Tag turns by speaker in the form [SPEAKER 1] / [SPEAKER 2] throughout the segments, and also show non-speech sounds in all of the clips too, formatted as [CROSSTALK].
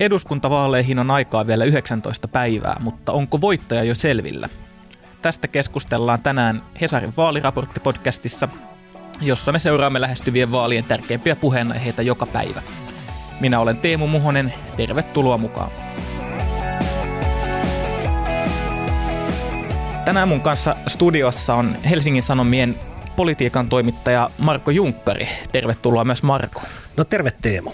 [SPEAKER 1] Eduskuntavaaleihin on aikaa vielä 19 päivää, mutta onko voittaja jo selvillä? Tästä keskustellaan tänään Hesarin vaaliraporttipodcastissa, jossa me seuraamme lähestyvien vaalien tärkeimpiä puheenaiheita joka päivä. Minä olen Teemu Muhonen, tervetuloa mukaan. Tänään mun kanssa studiossa on Helsingin Sanomien politiikan toimittaja Marko Junkkari. Tervetuloa myös Marko.
[SPEAKER 2] No terve Teemu.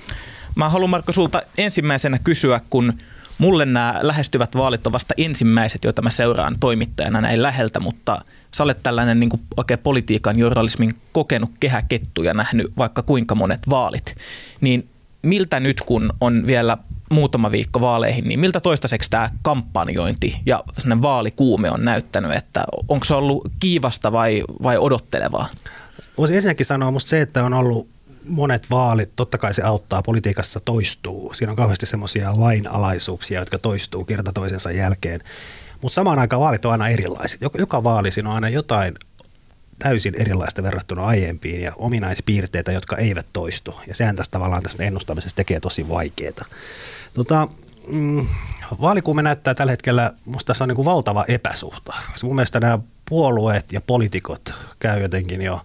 [SPEAKER 1] Mä haluan Marko sulta ensimmäisenä kysyä, kun mulle nämä lähestyvät vaalit on vasta ensimmäiset, joita mä seuraan toimittajana näin läheltä, mutta sä olet tällainen niin oikein politiikan journalismin kokenut kehäkettu ja nähnyt vaikka kuinka monet vaalit. Niin miltä nyt, kun on vielä muutama viikko vaaleihin, niin miltä toistaiseksi tämä kampanjointi ja vaalikuume on näyttänyt, että onko se ollut kiivasta vai, vai odottelevaa?
[SPEAKER 2] Voisin ensinnäkin sanoa musta se, että on ollut monet vaalit, totta kai se auttaa, politiikassa toistuu. Siinä on kauheasti semmoisia lainalaisuuksia, jotka toistuu kerta toisensa jälkeen. Mutta samaan aikaan vaalit on aina erilaiset. Joka, joka vaali siinä on aina jotain täysin erilaista verrattuna aiempiin ja ominaispiirteitä, jotka eivät toistu. Ja sehän tästä tavallaan tästä ennustamisesta tekee tosi vaikeaa. Tota, mm, vaalikuume näyttää tällä hetkellä, musta tässä on niin kuin valtava epäsuhta. Mun mielestä nämä puolueet ja poliitikot käy jotenkin jo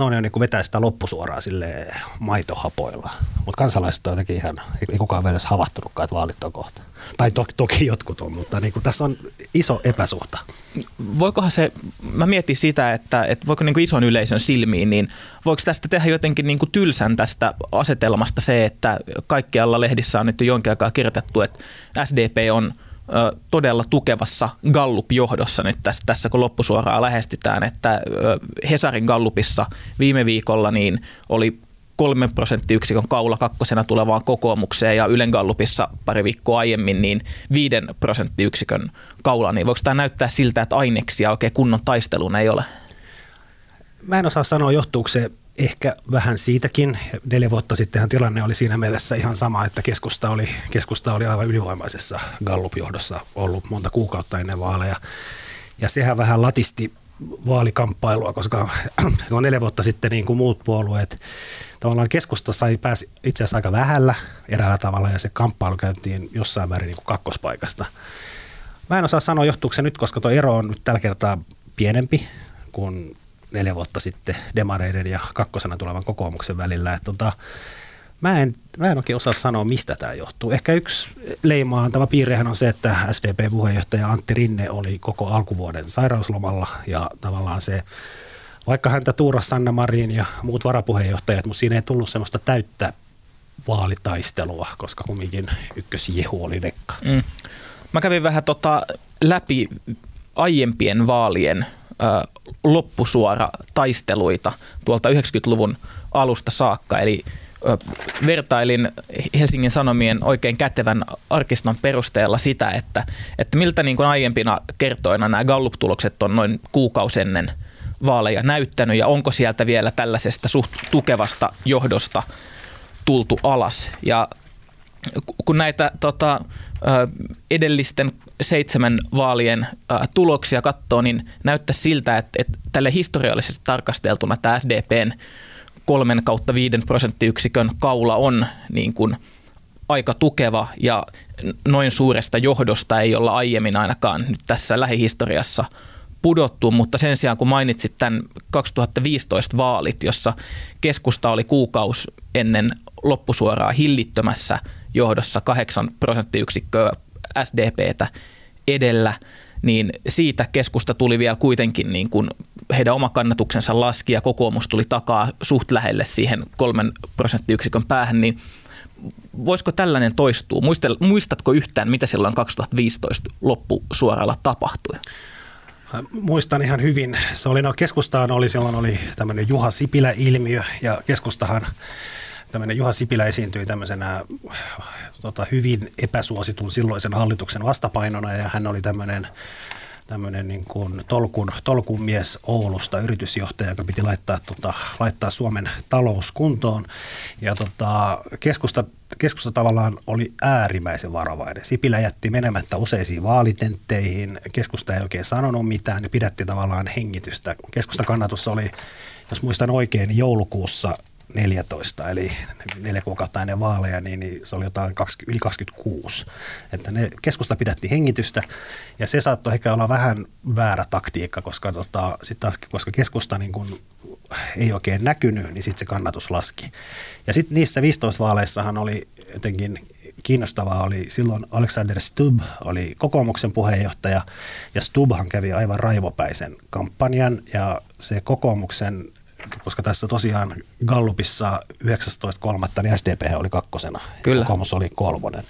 [SPEAKER 2] no jo niin kuin vetää sitä loppusuoraan sille maitohapoilla. Mutta kansalaiset on jotenkin ihan, ei kukaan vielä edes havahtunutkaan, että vaalit on kohta. Tai to, toki jotkut on, mutta niin kuin tässä on iso epäsuhta.
[SPEAKER 1] Voikohan se, mä mietin sitä, että, että voiko niin kuin ison yleisön silmiin, niin voiko tästä tehdä jotenkin niin kuin tylsän tästä asetelmasta se, että kaikkialla lehdissä on nyt jo jonkin aikaa kirjoitettu, että SDP on – todella tukevassa Gallup-johdossa nyt tässä, tässä kun loppusuoraa lähestytään, että Hesarin Gallupissa viime viikolla niin oli kolme prosenttiyksikön kaula kakkosena tulevaan kokoomukseen ja Ylen Gallupissa pari viikkoa aiemmin niin viiden prosenttiyksikön kaula, niin voiko tämä näyttää siltä, että aineksia oikein kunnon taistelun ei ole?
[SPEAKER 2] Mä en osaa sanoa, johtuuko se ehkä vähän siitäkin. Neljä vuotta sittenhän tilanne oli siinä mielessä ihan sama, että keskusta oli, keskusta oli aivan ylivoimaisessa Gallup-johdossa ollut monta kuukautta ennen vaaleja. Ja sehän vähän latisti vaalikamppailua, koska [CLEARS THROAT] no neljä vuotta sitten niin kuin muut puolueet, tavallaan keskusta sai pääsi itse asiassa aika vähällä eräällä tavalla ja se kamppailu käytiin jossain määrin niin kuin kakkospaikasta. Mä en osaa sanoa, johtuuko se nyt, koska tuo ero on nyt tällä kertaa pienempi kuin neljä vuotta sitten demareiden ja kakkosena tulevan kokoomuksen välillä. Että tota, mä, en, mä en oikein osaa sanoa, mistä tämä johtuu. Ehkä yksi leimaa antava piirrehän on se, että SDP-puheenjohtaja Antti Rinne oli koko alkuvuoden sairauslomalla ja tavallaan se, vaikka häntä tuurasi Sanna Marin ja muut varapuheenjohtajat, mutta siinä ei tullut semmoista täyttä vaalitaistelua, koska kumminkin ykkösjehu oli Vekka. Mm.
[SPEAKER 1] Mä kävin vähän tota läpi aiempien vaalien loppusuora taisteluita tuolta 90-luvun alusta saakka. Eli vertailin Helsingin Sanomien oikein kätevän arkiston perusteella sitä, että, että miltä niin kuin aiempina kertoina nämä Gallup-tulokset on noin kuukausi ennen vaaleja näyttänyt ja onko sieltä vielä tällaisesta suht tukevasta johdosta tultu alas. Ja kun näitä tota, edellisten seitsemän vaalien tuloksia katsoo, niin näyttää siltä, että, että tälle historiallisesti tarkasteltuna tämä SDPn kolmen kautta viiden prosenttiyksikön kaula on niin kuin aika tukeva ja noin suuresta johdosta ei olla aiemmin ainakaan nyt tässä lähihistoriassa pudottu, mutta sen sijaan kun mainitsit tämän 2015 vaalit, jossa keskusta oli kuukaus ennen loppusuoraa hillittömässä johdossa kahdeksan prosenttiyksikköä SDPtä edellä, niin siitä keskusta tuli vielä kuitenkin niin kuin heidän oma kannatuksensa laski ja kokoomus tuli takaa suht lähelle siihen kolmen prosenttiyksikön päähän, niin voisiko tällainen toistua? Muistatko yhtään, mitä silloin 2015 loppusuoralla tapahtui?
[SPEAKER 2] Muistan ihan hyvin. Se oli, no keskustaan oli silloin oli tämmöinen Juha Sipilä-ilmiö ja keskustahan tämmöinen Juha Sipilä esiintyi tämmöisenä tota, hyvin epäsuositun silloisen hallituksen vastapainona ja hän oli tämmöinen tämmöinen niin kuin tolkun, tolkun mies Oulusta, yritysjohtaja, joka piti laittaa, tota, laittaa Suomen talous kuntoon. Ja tota, keskusta, keskusta tavallaan oli äärimmäisen varovainen. Sipilä jätti menemättä useisiin vaalitentteihin, keskusta ei oikein sanonut mitään ja pidätti tavallaan hengitystä. Keskusta kannatus oli, jos muistan oikein, niin joulukuussa 14, eli neljä kuukautta ennen vaaleja, niin, niin se oli jotain 20, yli 26. Että ne keskusta pidätti hengitystä, ja se saattoi ehkä olla vähän väärä taktiikka, koska, tota, sit taas, koska keskusta niin kun ei oikein näkynyt, niin sitten se kannatus laski. Ja sitten niissä 15 vaaleissahan oli jotenkin kiinnostavaa oli silloin Alexander Stubb oli kokoomuksen puheenjohtaja ja Stubbhan kävi aivan raivopäisen kampanjan ja se kokoomuksen koska tässä tosiaan Gallupissa 19.3. niin SDP oli kakkosena Kyllä. kokoomus oli kolmonen.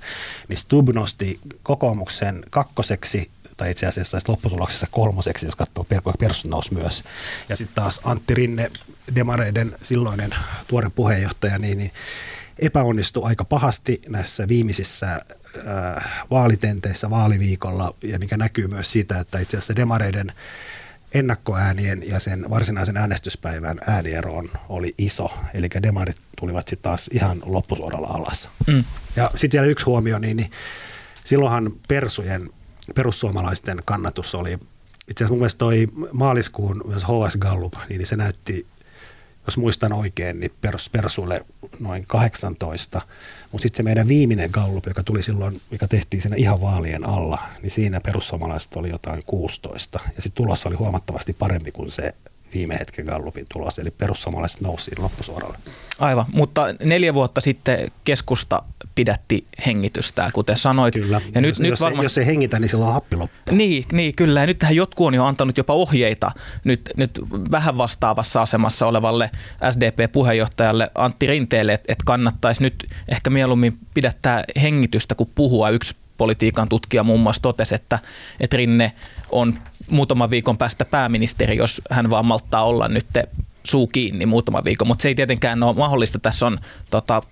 [SPEAKER 2] Niin Stubb nosti kokoomuksen kakkoseksi tai itse asiassa lopputuloksessa kolmoseksi, jos katsoo perussunnous myös. Ja sitten taas Antti Rinne, Demareiden silloinen tuore puheenjohtaja, niin, niin epäonnistui aika pahasti näissä viimeisissä äh, vaalitenteissä vaaliviikolla, ja mikä näkyy myös siitä, että itse asiassa demareiden ennakkoäänien ja sen varsinaisen äänestyspäivän ääniero oli iso, eli demarit tulivat sitten taas ihan loppusuoralla alas. Mm. Ja sitten vielä yksi huomio, niin, niin silloinhan persujen, perussuomalaisten kannatus oli, itse asiassa mun mielestä toi maaliskuun HS Gallup, niin se näytti jos muistan oikein, niin pers, Persulle noin 18. Mutta sitten se meidän viimeinen gallup, joka tuli silloin, mikä tehtiin siinä ihan vaalien alla, niin siinä perussuomalaiset oli jotain 16. Ja sitten tulossa oli huomattavasti parempi kuin se viime hetken Gallupin tulos, eli perussuomalaiset nousi loppusuoralle.
[SPEAKER 1] Aivan, mutta neljä vuotta sitten keskusta pidätti hengitystä, kuten sanoit.
[SPEAKER 2] Kyllä, ja nyt, jos, nyt jos, varma... jos ei hengitä, niin silloin happi loppuu.
[SPEAKER 1] Niin, niin kyllä, ja nythän jotkut on jo antanut jopa ohjeita nyt, nyt vähän vastaavassa asemassa olevalle SDP-puheenjohtajalle Antti Rinteelle, että, että kannattaisi nyt ehkä mieluummin pidättää hengitystä kuin puhua. Yksi politiikan tutkija muun muassa totesi, että, että Rinne on muutaman viikon päästä pääministeri, jos hän vaan malttaa olla nyt suu kiinni muutama viikon, mutta se ei tietenkään ole mahdollista. Tässä on tota,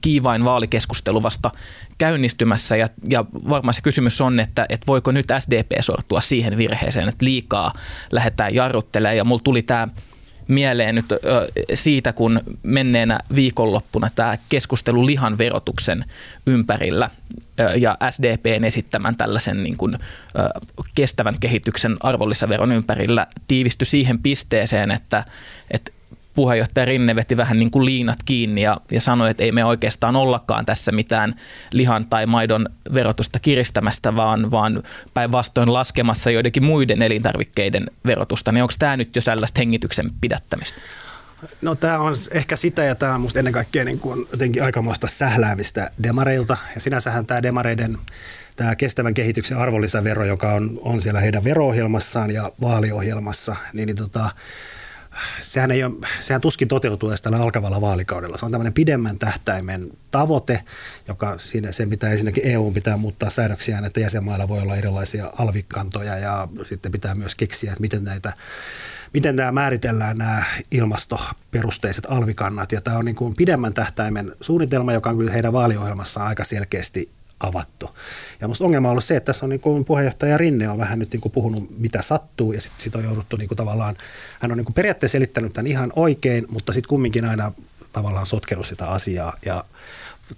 [SPEAKER 1] kiivain vaalikeskustelu vasta käynnistymässä ja, ja varmaan se kysymys on, että, että voiko nyt SDP sortua siihen virheeseen, että liikaa lähdetään jarruttelemaan ja mulla tuli tämä mieleen nyt siitä, kun menneenä viikonloppuna tämä keskustelu lihan verotuksen ympärillä ja SDPn esittämän tällaisen niin kuin, kestävän kehityksen arvonlisäveron ympärillä tiivistyi siihen pisteeseen, että, että puheenjohtaja Rinne veti vähän niin kuin liinat kiinni ja, ja sanoi, että ei me oikeastaan ollakaan tässä mitään lihan tai maidon verotusta kiristämästä, vaan, vaan päinvastoin laskemassa joidenkin muiden elintarvikkeiden verotusta. Niin onko tämä nyt jo sellaista hengityksen pidättämistä?
[SPEAKER 2] No tämä on ehkä sitä ja tämä on musta ennen kaikkea niin kuin jotenkin aikamoista sähläämistä demareilta. Ja sinänsähän tämä demareiden tämä kestävän kehityksen arvonlisävero, joka on, on siellä heidän vero-ohjelmassaan ja vaaliohjelmassa, niin, niin tota, sehän, ei ole, sehän tuskin toteutuu edes tällä alkavalla vaalikaudella. Se on tämmöinen pidemmän tähtäimen tavoite, joka siinä, sen pitää ensinnäkin EU pitää muuttaa säädöksiään, että jäsenmailla voi olla erilaisia alvikantoja ja sitten pitää myös keksiä, että miten näitä miten tämä määritellään nämä ilmastoperusteiset alvikannat. Ja tämä on niin kuin pidemmän tähtäimen suunnitelma, joka on kyllä heidän vaaliohjelmassaan aika selkeästi avattu. Ja minusta ongelma on ollut se, että tässä on niin kuin puheenjohtaja Rinne on vähän nyt niin kuin puhunut, mitä sattuu, ja sitten sit on jouduttu niin kuin tavallaan, hän on niin kuin periaatteessa selittänyt tämän ihan oikein, mutta sitten kumminkin aina tavallaan sotkenut sitä asiaa, ja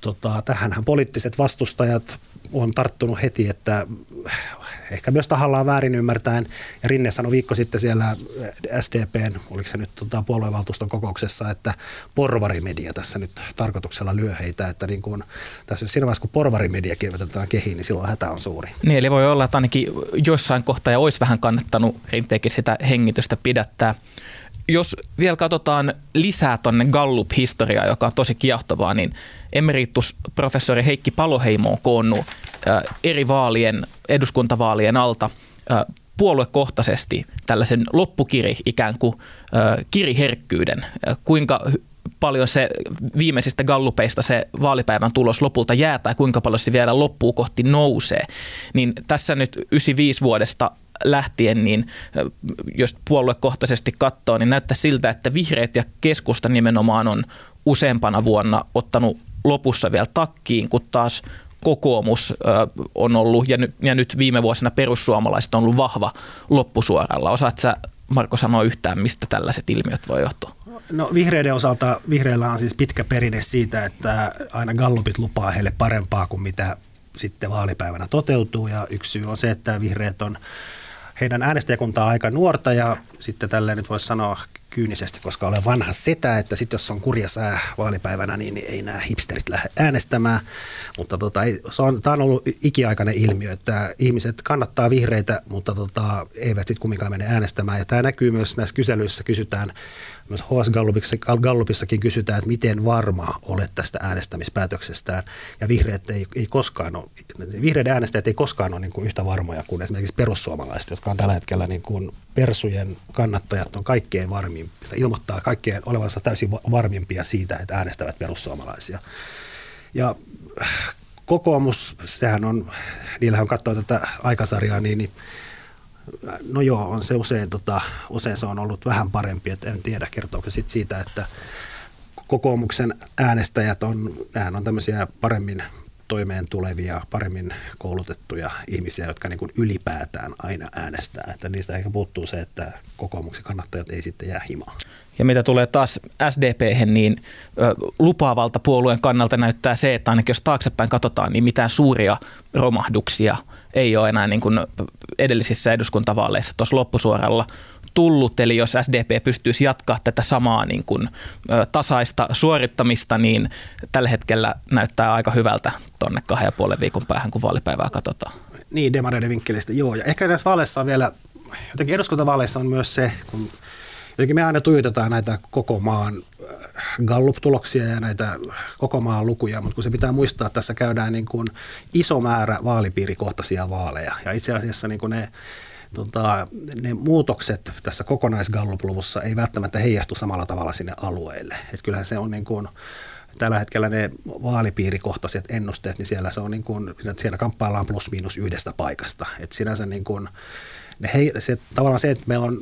[SPEAKER 2] tota, tähänhän poliittiset vastustajat on tarttunut heti, että ehkä myös tahallaan väärin ymmärtäen. Ja Rinne sanoi viikko sitten siellä SDPn, oliko se nyt tota, puoluevaltuuston kokouksessa, että porvarimedia tässä nyt tarkoituksella lyö heitä, että niin kun, tässä siinä vaiheessa kun porvarimedia kirjoitetaan kehiin, niin silloin hätä on suuri.
[SPEAKER 1] Niin, eli voi olla, että ainakin jossain kohtaa ja olisi vähän kannattanut Rinteekin sitä hengitystä pidättää jos vielä katsotaan lisää tuonne Gallup-historiaa, joka on tosi kiehtovaa, niin emeritusprofessori Heikki Paloheimo on koonnut eri vaalien, eduskuntavaalien alta puoluekohtaisesti tällaisen loppukiri ikään kuin kiriherkkyyden, kuinka paljon se viimeisistä gallupeista se vaalipäivän tulos lopulta jää tai kuinka paljon se vielä loppuu kohti nousee. Niin tässä nyt 95 vuodesta lähtien, niin jos puoluekohtaisesti katsoo, niin näyttää siltä, että vihreät ja keskusta nimenomaan on useampana vuonna ottanut lopussa vielä takkiin, kun taas kokoomus on ollut, ja, nyt, ja nyt viime vuosina perussuomalaiset on ollut vahva loppusuoralla. Osaat sä, Marko, sanoa yhtään, mistä tällaiset ilmiöt voi johtua?
[SPEAKER 2] No vihreiden osalta, vihreillä on siis pitkä perinne siitä, että aina gallupit lupaa heille parempaa kuin mitä sitten vaalipäivänä toteutuu, ja yksi syy on se, että vihreät on heidän äänestäjäkuntaa aika nuorta, ja sitten tälleen nyt voisi sanoa kyynisesti, koska olen vanha setä, että sitten jos on kurja sää vaalipäivänä, niin ei nämä hipsterit lähde äänestämään. Mutta tota, se on, tämä on ollut ikiaikainen ilmiö, että ihmiset kannattaa vihreitä, mutta tota, eivät sitten kumminkaan mene äänestämään. Ja tämä näkyy myös näissä kyselyissä, kysytään myös HS Gallupissakin kysytään, että miten varma olet tästä äänestämispäätöksestään. Ja vihreät ei, ei koskaan ole, vihreiden äänestäjät ei koskaan ole niin kuin yhtä varmoja kuin esimerkiksi perussuomalaiset, jotka on tällä hetkellä niin kuin persujen kannattajat on kaikkein varmimpia, ilmoittaa kaikkein olevansa täysin varmimpia siitä, että äänestävät perussuomalaisia. Ja kokoomus, sehän on, niillähän on katsoa tätä aikasarjaa, niin, niin No joo, on se usein, tota, usein se on ollut vähän parempi, että en tiedä kertooko sit siitä, että kokoomuksen äänestäjät on, nehän on tämmöisiä paremmin toimeen tulevia, paremmin koulutettuja ihmisiä, jotka niin kuin ylipäätään aina äänestää. Että niistä ehkä puuttuu se, että kokoomuksen kannattajat ei sitten jää himaan.
[SPEAKER 1] Ja mitä tulee taas SDP, niin lupaavalta puolueen kannalta näyttää se, että ainakin jos taaksepäin katsotaan, niin mitään suuria romahduksia ei ole enää niin kuin edellisissä eduskuntavaaleissa tuossa loppusuoralla tullut, eli jos SDP pystyisi jatkaa tätä samaa niin kuin, tasaista suorittamista, niin tällä hetkellä näyttää aika hyvältä tuonne kahden ja puolen viikon päähän, kun vaalipäivää katsotaan.
[SPEAKER 2] Niin, demareiden vinkkelistä, joo. Ja ehkä näissä vaaleissa on vielä, jotenkin eduskuntavaaleissa on myös se, kun jotenkin me aina tuijotetaan näitä koko maan Gallup-tuloksia ja näitä koko maan lukuja, mutta kun se pitää muistaa, että tässä käydään niin kuin iso määrä vaalipiirikohtaisia vaaleja. Ja itse asiassa niin kuin ne tota, ne muutokset tässä kokonaisgallup-luvussa ei välttämättä heijastu samalla tavalla sinne alueelle. Et kyllähän se on niin kuin, tällä hetkellä ne vaalipiirikohtaiset ennusteet, niin siellä, se on niin kuin, siellä kamppaillaan plus miinus yhdestä paikasta. Et sinänsä niin kuin, ne hei, se, tavallaan se, että meillä on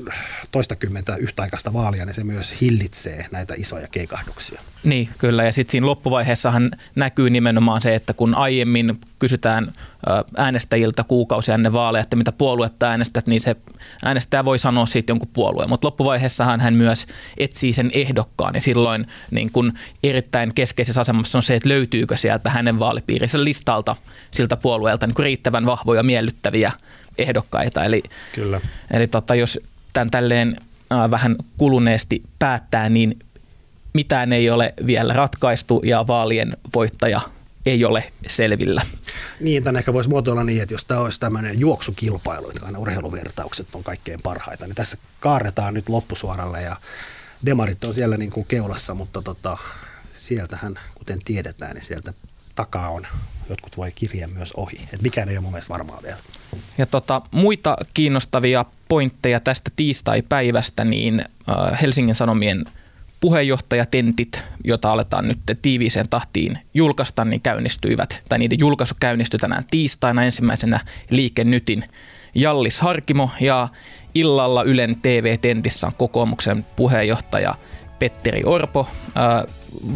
[SPEAKER 2] toistakymmentä yhtäaikaista vaalia, niin se myös hillitsee näitä isoja keikahduksia.
[SPEAKER 1] Niin, kyllä. Ja sitten siinä loppuvaiheessahan näkyy nimenomaan se, että kun aiemmin kysytään äänestäjiltä kuukausia ennen vaaleja, että mitä puoluetta äänestät, niin se äänestäjä voi sanoa siitä jonkun puolueen. Mutta loppuvaiheessahan hän myös etsii sen ehdokkaan ja silloin niin kun erittäin keskeisessä asemassa on se, että löytyykö sieltä hänen vaalipiirissä listalta siltä puolueelta niin riittävän vahvoja miellyttäviä ehdokkaita. Eli,
[SPEAKER 2] Kyllä.
[SPEAKER 1] eli tota, jos tämän tälleen äh, vähän kuluneesti päättää, niin mitään ei ole vielä ratkaistu ja vaalien voittaja ei ole selvillä.
[SPEAKER 2] Niin, tämän ehkä voisi muotoilla niin, että jos tämä olisi tämmöinen juoksukilpailu, että aina urheiluvertaukset on kaikkein parhaita, niin tässä kaaretaan nyt loppusuoralle ja demarit on siellä niin kuin keulassa, mutta tota, sieltähän, kuten tiedetään, niin sieltä takaa on jotkut voi kirjaa myös ohi. Et mikään ei ole mun mielestä varmaa vielä.
[SPEAKER 1] Ja tota, muita kiinnostavia pointteja tästä tiistai-päivästä, niin äh, Helsingin Sanomien puheenjohtajatentit, jota aletaan nyt tiiviiseen tahtiin julkaista, niin käynnistyivät, tai niiden julkaisu käynnistyi tänään tiistaina ensimmäisenä Liike Nytin Jallis Harkimo ja illalla Ylen TV-tentissä on kokoomuksen puheenjohtaja Petteri Orpo.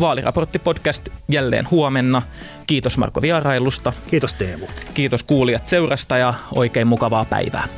[SPEAKER 1] Vaaliraporttipodcast jälleen huomenna. Kiitos Marko vierailusta.
[SPEAKER 2] Kiitos Teemu.
[SPEAKER 1] Kiitos kuulijat seurasta ja oikein mukavaa päivää.